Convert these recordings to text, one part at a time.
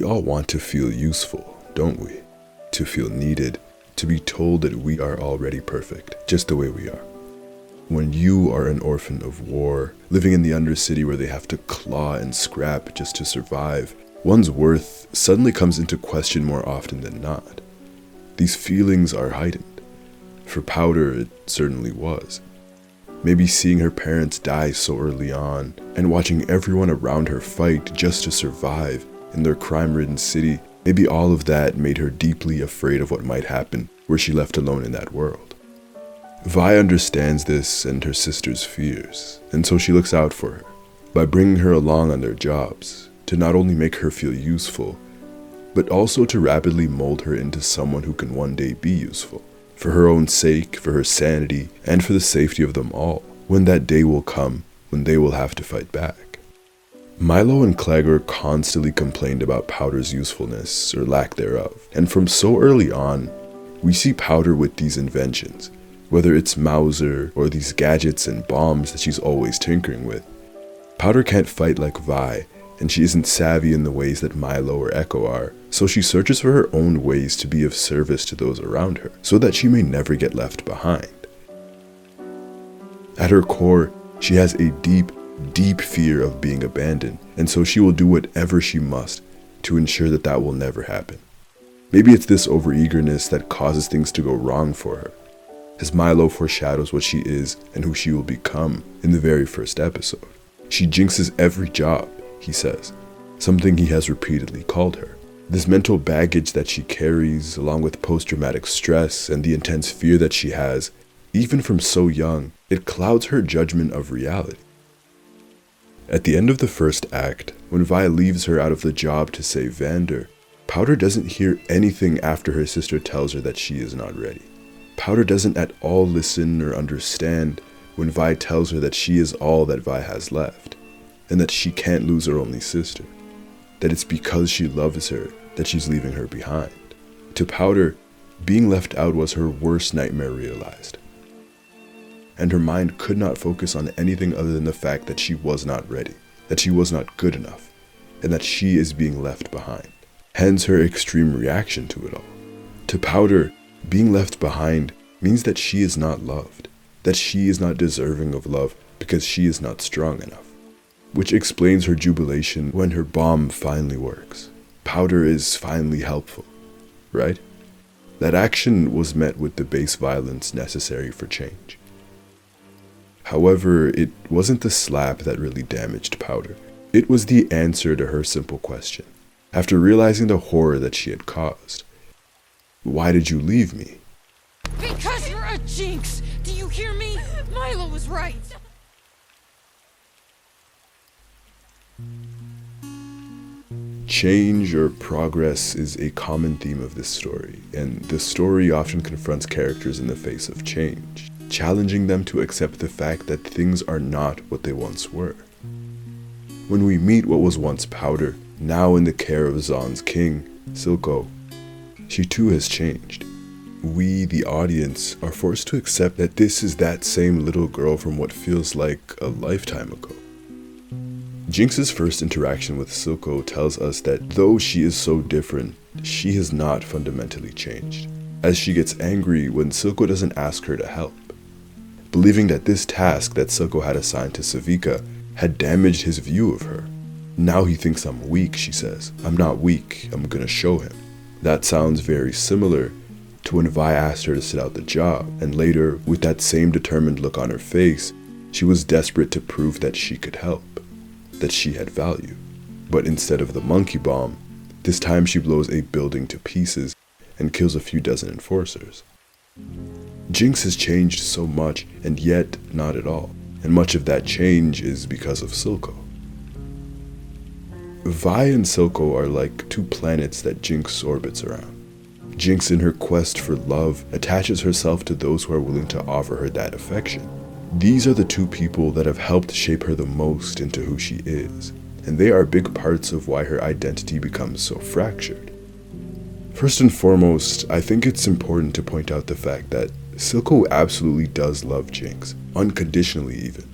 We all want to feel useful, don't we? To feel needed, to be told that we are already perfect, just the way we are. When you are an orphan of war, living in the undercity where they have to claw and scrap just to survive, one's worth suddenly comes into question more often than not. These feelings are heightened. For Powder, it certainly was. Maybe seeing her parents die so early on, and watching everyone around her fight just to survive in their crime ridden city, maybe all of that made her deeply afraid of what might happen were she left alone in that world. Vi understands this and her sister's fears, and so she looks out for her by bringing her along on their jobs to not only make her feel useful, but also to rapidly mold her into someone who can one day be useful, for her own sake, for her sanity, and for the safety of them all, when that day will come when they will have to fight back. Mylo and Claggor constantly complained about Powder's usefulness, or lack thereof, and from so early on, we see Powder with these inventions whether it's Mauser or these gadgets and bombs that she's always tinkering with. Powder can't fight like Vi, and she isn't savvy in the ways that Mylo or Ekko are, so she searches for her own ways to be of service to those around her, so that she may never get left behind. At her core, she has a deep, deep fear of being abandoned, and so she will do whatever she must to ensure that that will never happen. Maybe it's this overeagerness that causes things to go wrong for her, as Mylo foreshadows what she is and who she will become in the very first episode. She jinxes every job, he says, something he has repeatedly called her. This mental baggage that she carries, along with post traumatic stress and the intense fear that she has, even from so young, it clouds her judgment of reality. At the end of the first act, when Vi leaves her out of the job to save Vander, Powder doesn't hear anything after her sister tells her that she is not ready. Powder doesn't at all listen or understand when Vi tells her that she is all that Vi has left, and that she can't lose her only sister, that it's because she loves her that she's leaving her behind. To Powder, being left out was her worst nightmare realized. And her mind could not focus on anything other than the fact that she was not ready, that she was not good enough, and that she is being left behind. Hence her extreme reaction to it all. To Powder, being left behind means that she is not loved, that she is not deserving of love because she is not strong enough. Which explains her jubilation when her bomb finally works. Powder is finally helpful, right? That action was met with the base violence necessary for change. However, it wasn't the slap that really damaged Powder. It was the answer to her simple question. After realizing the horror that she had caused, why did you leave me? Because you're a jinx! Do you hear me? Mylo was right! Change or progress is a common theme of this story, and the story often confronts characters in the face of change, challenging them to accept the fact that things are not what they once were. When we meet what was once Powder, now in the care of Zaun's king, Silco, she too has changed. We, the audience, are forced to accept that this is that same little girl from what feels like a lifetime ago. Jinx's first interaction with Silco tells us that though she is so different, she has not fundamentally changed, as she gets angry when Silco doesn't ask her to help. Believing that this task that Silco had assigned to Sevika had damaged his view of her. Now he thinks I'm weak, she says. I'm not weak, I'm gonna show him. That sounds very similar to when Vi asked her to sit out the job, and later, with that same determined look on her face, she was desperate to prove that she could help, that she had value. But instead of the monkey bomb, this time she blows a building to pieces and kills a few dozen enforcers. Jinx has changed so much, and yet not at all, and much of that change is because of Silco. Vi and Silco are like two planets that Jinx orbits around. Jinx, in her quest for love, attaches herself to those who are willing to offer her that affection. These are the two people that have helped shape her the most into who she is, and they are big parts of why her identity becomes so fractured. First and foremost, I think it's important to point out the fact that Silco absolutely does love Jinx, unconditionally even.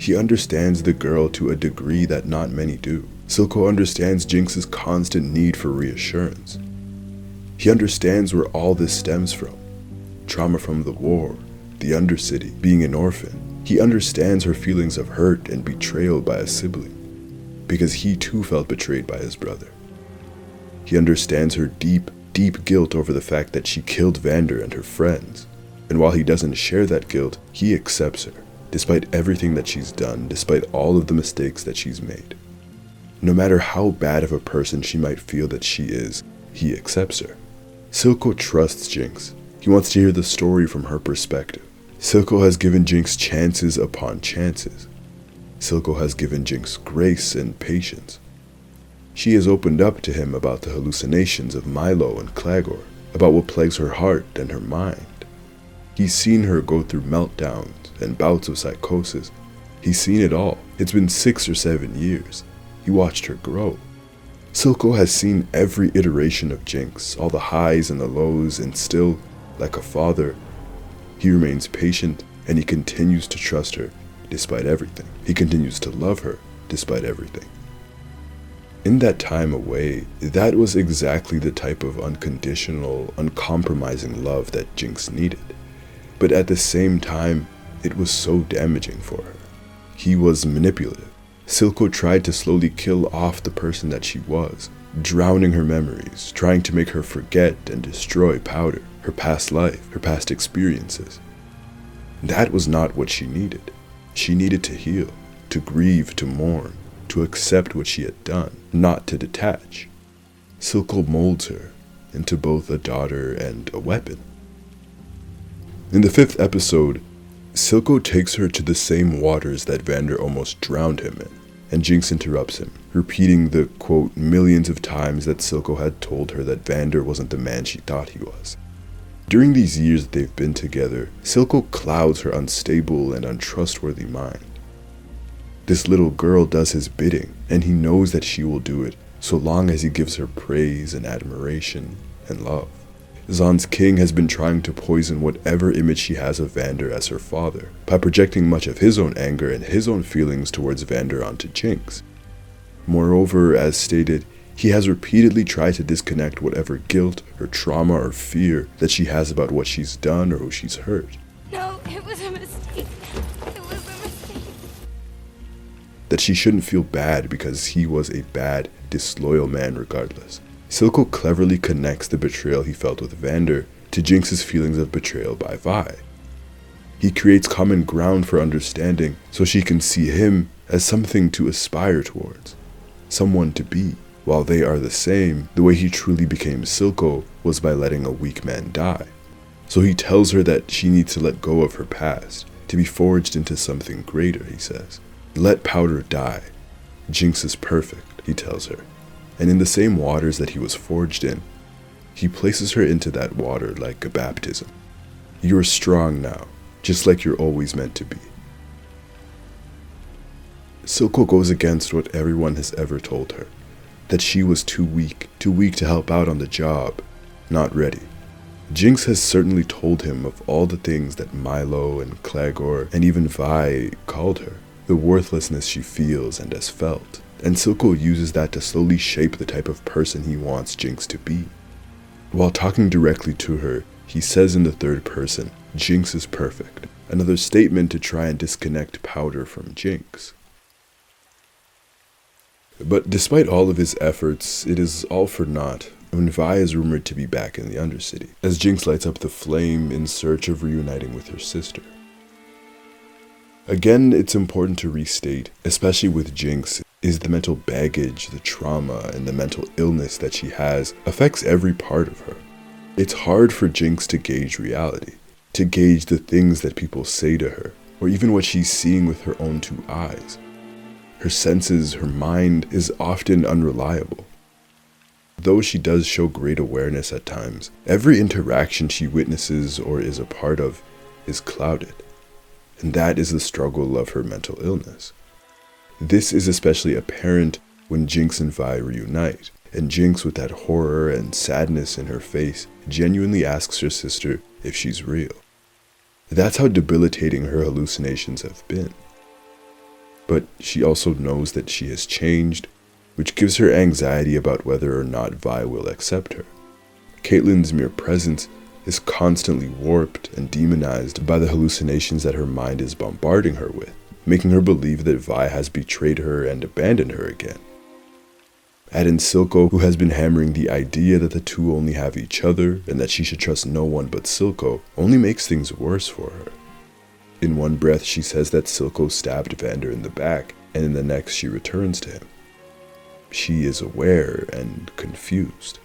He understands the girl to a degree that not many do Silco understands Jinx's constant need for reassurance. He understands where all this stems from trauma from the war, the Undercity, being an orphan. He understands her feelings of hurt and betrayal by a sibling, because he too felt betrayed by his brother. He understands her deep, deep guilt over the fact that she killed Vander and her friends, and while he doesn't share that guilt, he accepts her, despite everything that she's done, despite all of the mistakes that she's made. No matter how bad of a person she might feel that she is, he accepts her. Silco trusts Jinx. He wants to hear the story from her perspective. Silco has given Jinx chances upon chances. Silco has given Jinx grace and patience. She has opened up to him about the hallucinations of Mylo and Claggor, about what plagues her heart and her mind. He's seen her go through meltdowns and bouts of psychosis. He's seen it all. It's been six or seven years. He watched her grow. Silco has seen every iteration of Jinx, all the highs and the lows, and still, like a father, he remains patient and he continues to trust her despite everything. He continues to love her despite everything. In that time away, that was exactly the type of unconditional, uncompromising love that Jinx needed. But at the same time, it was so damaging for her. He was manipulative. Silco tried to slowly kill off the person that she was, drowning her memories, trying to make her forget and destroy Powder, her past life, her past experiences. That was not what she needed. She needed to heal, to grieve, to mourn, to accept what she had done, not to detach. Silco molds her into both a daughter and a weapon. In the fifth episode, Silco takes her to the same waters that Vander almost drowned him in, and Jinx interrupts him, repeating the quote millions of times that Silco had told her that Vander wasn't the man she thought he was. During these years that they've been together, Silco clouds her unstable and untrustworthy mind. This little girl does his bidding, and he knows that she will do it so long as he gives her praise and admiration and love. Zaun's king has been trying to poison whatever image she has of Vander as her father, by projecting much of his own anger and his own feelings towards Vander onto Jinx. Moreover, as stated, he has repeatedly tried to disconnect whatever guilt or trauma or fear that she has about what she's done or who she's hurt. No, it was a mistake. It was a mistake. That she shouldn't feel bad because he was a bad, disloyal man regardless. Silco cleverly connects the betrayal he felt with Vander to Jinx's feelings of betrayal by Vi. He creates common ground for understanding so she can see him as something to aspire towards, someone to be. While they are the same, the way he truly became Silco was by letting a weak man die. So he tells her that she needs to let go of her past, to be forged into something greater, he says. Let Powder die. Jinx is perfect, he tells her and in the same waters that he was forged in, he places her into that water like a baptism. You are strong now, just like you're always meant to be. Silco goes against what everyone has ever told her that she was too weak, too weak to help out on the job, not ready. Jinx has certainly told him of all the things that Mylo and Claggor and even Vi called her, the worthlessness she feels and has felt and Silco uses that to slowly shape the type of person he wants Jinx to be. While talking directly to her, he says in the third person, Jinx is perfect, another statement to try and disconnect Powder from Jinx. But despite all of his efforts, it is all for naught when Vi is rumored to be back in the Undercity, as Jinx lights up the flame in search of reuniting with her sister. Again, it's important to restate, especially with Jinx, is the mental baggage, the trauma, and the mental illness that she has affects every part of her. It's hard for Jinx to gauge reality, to gauge the things that people say to her, or even what she's seeing with her own two eyes. Her senses, her mind is often unreliable. Though she does show great awareness at times, every interaction she witnesses or is a part of is clouded. And that is the struggle of her mental illness. This is especially apparent when Jinx and Vi reunite, and Jinx, with that horror and sadness in her face, genuinely asks her sister if she's real. That's how debilitating her hallucinations have been. But she also knows that she has changed, which gives her anxiety about whether or not Vi will accept her. Caitlyn's mere presence is constantly warped and demonized by the hallucinations that her mind is bombarding her with, making her believe that Vi has betrayed her and abandoned her again. Add Silco, who has been hammering the idea that the two only have each other and that she should trust no one but Silco, only makes things worse for her. In one breath, she says that Silco stabbed Vander in the back, and in the next, she returns to him. She is aware and confused.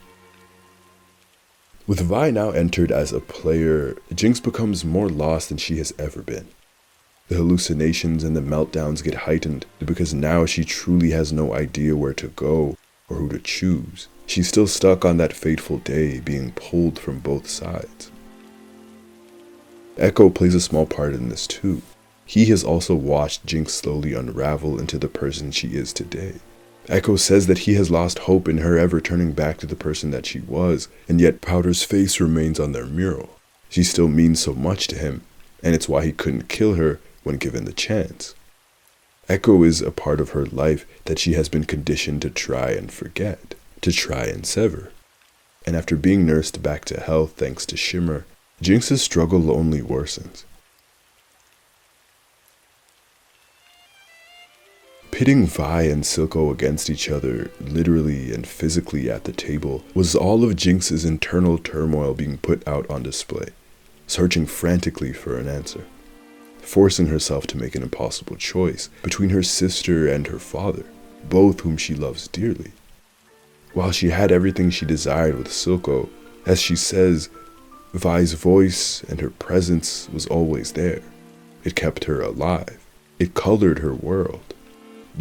With Vi now entered as a player, Jinx becomes more lost than she has ever been. The hallucinations and the meltdowns get heightened because now she truly has no idea where to go or who to choose. She's still stuck on that fateful day, being pulled from both sides. Ekko plays a small part in this too. He has also watched Jinx slowly unravel into the person she is today. Ekko says that he has lost hope in her ever turning back to the person that she was, and yet Powder's face remains on their mural. She still means so much to him, and it's why he couldn't kill her when given the chance. Ekko is a part of her life that she has been conditioned to try and forget, to try and sever. And after being nursed back to health thanks to Shimmer, Jinx's struggle only worsens. Pitting Vi and Silco against each other, literally and physically at the table, was all of Jinx's internal turmoil being put out on display, searching frantically for an answer forcing herself to make an impossible choice between her sister and her father, both whom she loves dearly. While she had everything she desired with Silco, as she says, Vi's voice and her presence was always there. It kept her alive. It colored her world.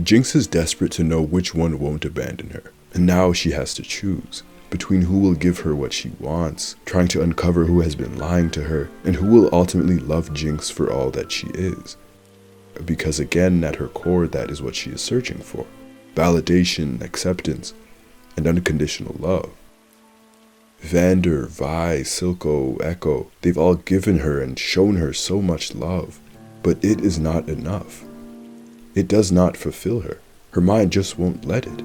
Jinx is desperate to know which one won't abandon her, and now she has to choose between who will give her what she wants, trying to uncover who has been lying to her, and who will ultimately love Jinx for all that she is. Because again, at her core, that is what she is searching for validation, acceptance, and unconditional love. Vander, Vi, Silco, Ekko, they've all given her and shown her so much love, but it is not enough. It does not fulfill her. Her mind just won't let it.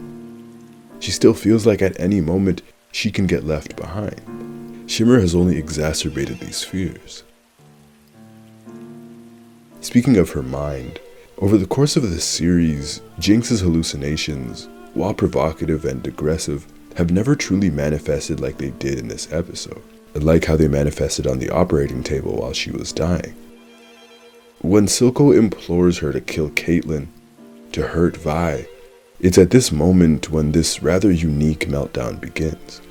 She still feels like at any moment she can get left behind. Shimmer has only exacerbated these fears. Speaking of her mind, over the course of this series, Jinx's hallucinations, while provocative and aggressive, have never truly manifested like they did in this episode, like how they manifested on the operating table while she was dying. When Silco implores her to kill Caitlyn, to hurt Vi, it's at this moment when this rather unique meltdown begins.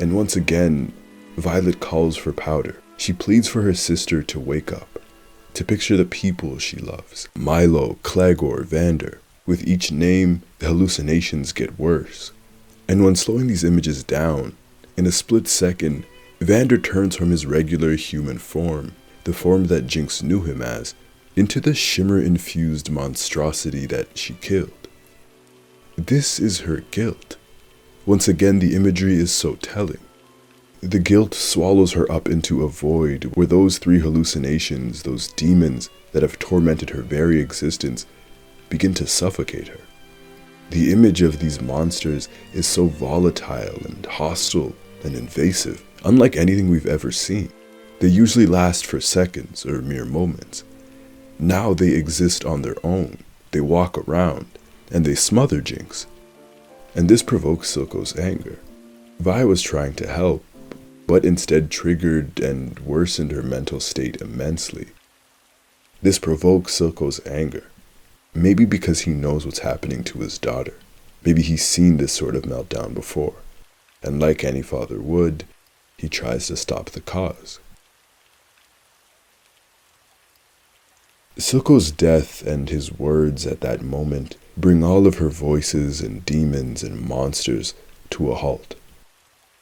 And once again, Violet calls for powder. She pleads for her sister to wake up, to picture the people she loves Mylo, Claggor, Vander. With each name, the hallucinations get worse. And when slowing these images down, in a split second, Vander turns from his regular human form, the form that Jinx knew him as, into the shimmer infused monstrosity that she killed. This is her guilt. Once again, the imagery is so telling. The guilt swallows her up into a void where those three hallucinations, those demons that have tormented her very existence, begin to suffocate her. The image of these monsters is so volatile and hostile and invasive, unlike anything we've ever seen. They usually last for seconds or mere moments. Now they exist on their own, they walk around, and they smother Jinx and this provokes Silco's anger. Vi was trying to help, but instead triggered and worsened her mental state immensely. This provokes Silco's anger, maybe because he knows what's happening to his daughter. Maybe he's seen this sort of meltdown before, and like any father would, he tries to stop the cause. Silco's death and his words at that moment bring all of her voices and demons and monsters to a halt.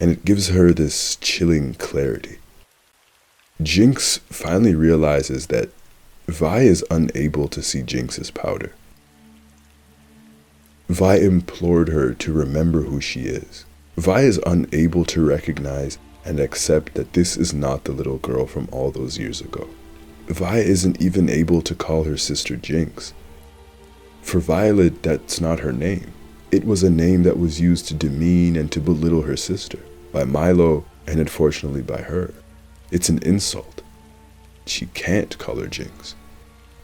And it gives her this chilling clarity. Jinx finally realizes that Vi is unable to see Jinx's powder. Vi implored her to remember who she is. Vi is unable to recognize and accept that this is not the little girl from all those years ago. Vi isn't even able to call her sister Jinx. For Violet, that's not her name. It was a name that was used to demean and to belittle her sister by Mylo and unfortunately by her. It's an insult. She can't call her Jinx.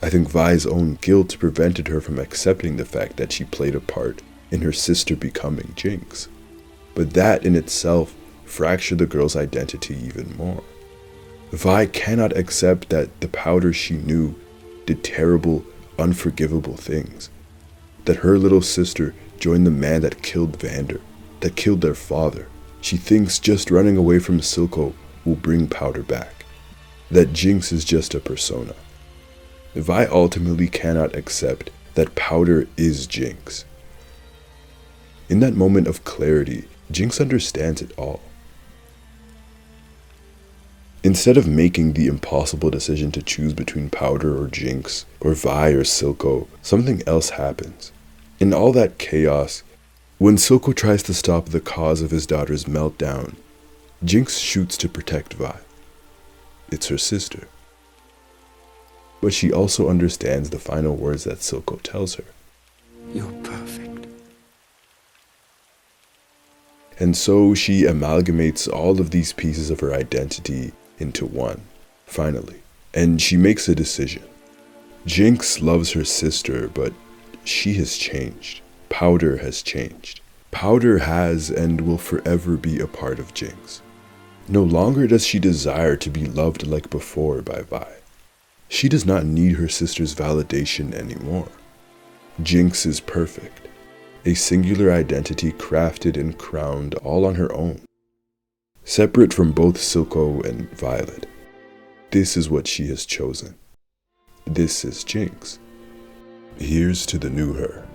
I think Vi's own guilt prevented her from accepting the fact that she played a part in her sister becoming Jinx. But that in itself fractured the girl's identity even more. Vi cannot accept that the powder she knew did terrible, unforgivable things. That her little sister joined the man that killed Vander, that killed their father. She thinks just running away from Silco will bring Powder back. That Jinx is just a persona. Vi ultimately cannot accept that Powder is Jinx. In that moment of clarity, Jinx understands it all. Instead of making the impossible decision to choose between Powder or Jinx, or Vi or Silco, something else happens. In all that chaos, when Silco tries to stop the cause of his daughter's meltdown, Jinx shoots to protect Vi. It's her sister. But she also understands the final words that Silco tells her. You're perfect. And so she amalgamates all of these pieces of her identity into one, finally. And she makes a decision. Jinx loves her sister, but she has changed. Powder has changed. Powder has and will forever be a part of Jinx. No longer does she desire to be loved like before by Vi. She does not need her sister's validation anymore. Jinx is perfect, a singular identity crafted and crowned all on her own. Separate from both Silco and Violet, this is what she has chosen. This is Jinx. Here's to the new her.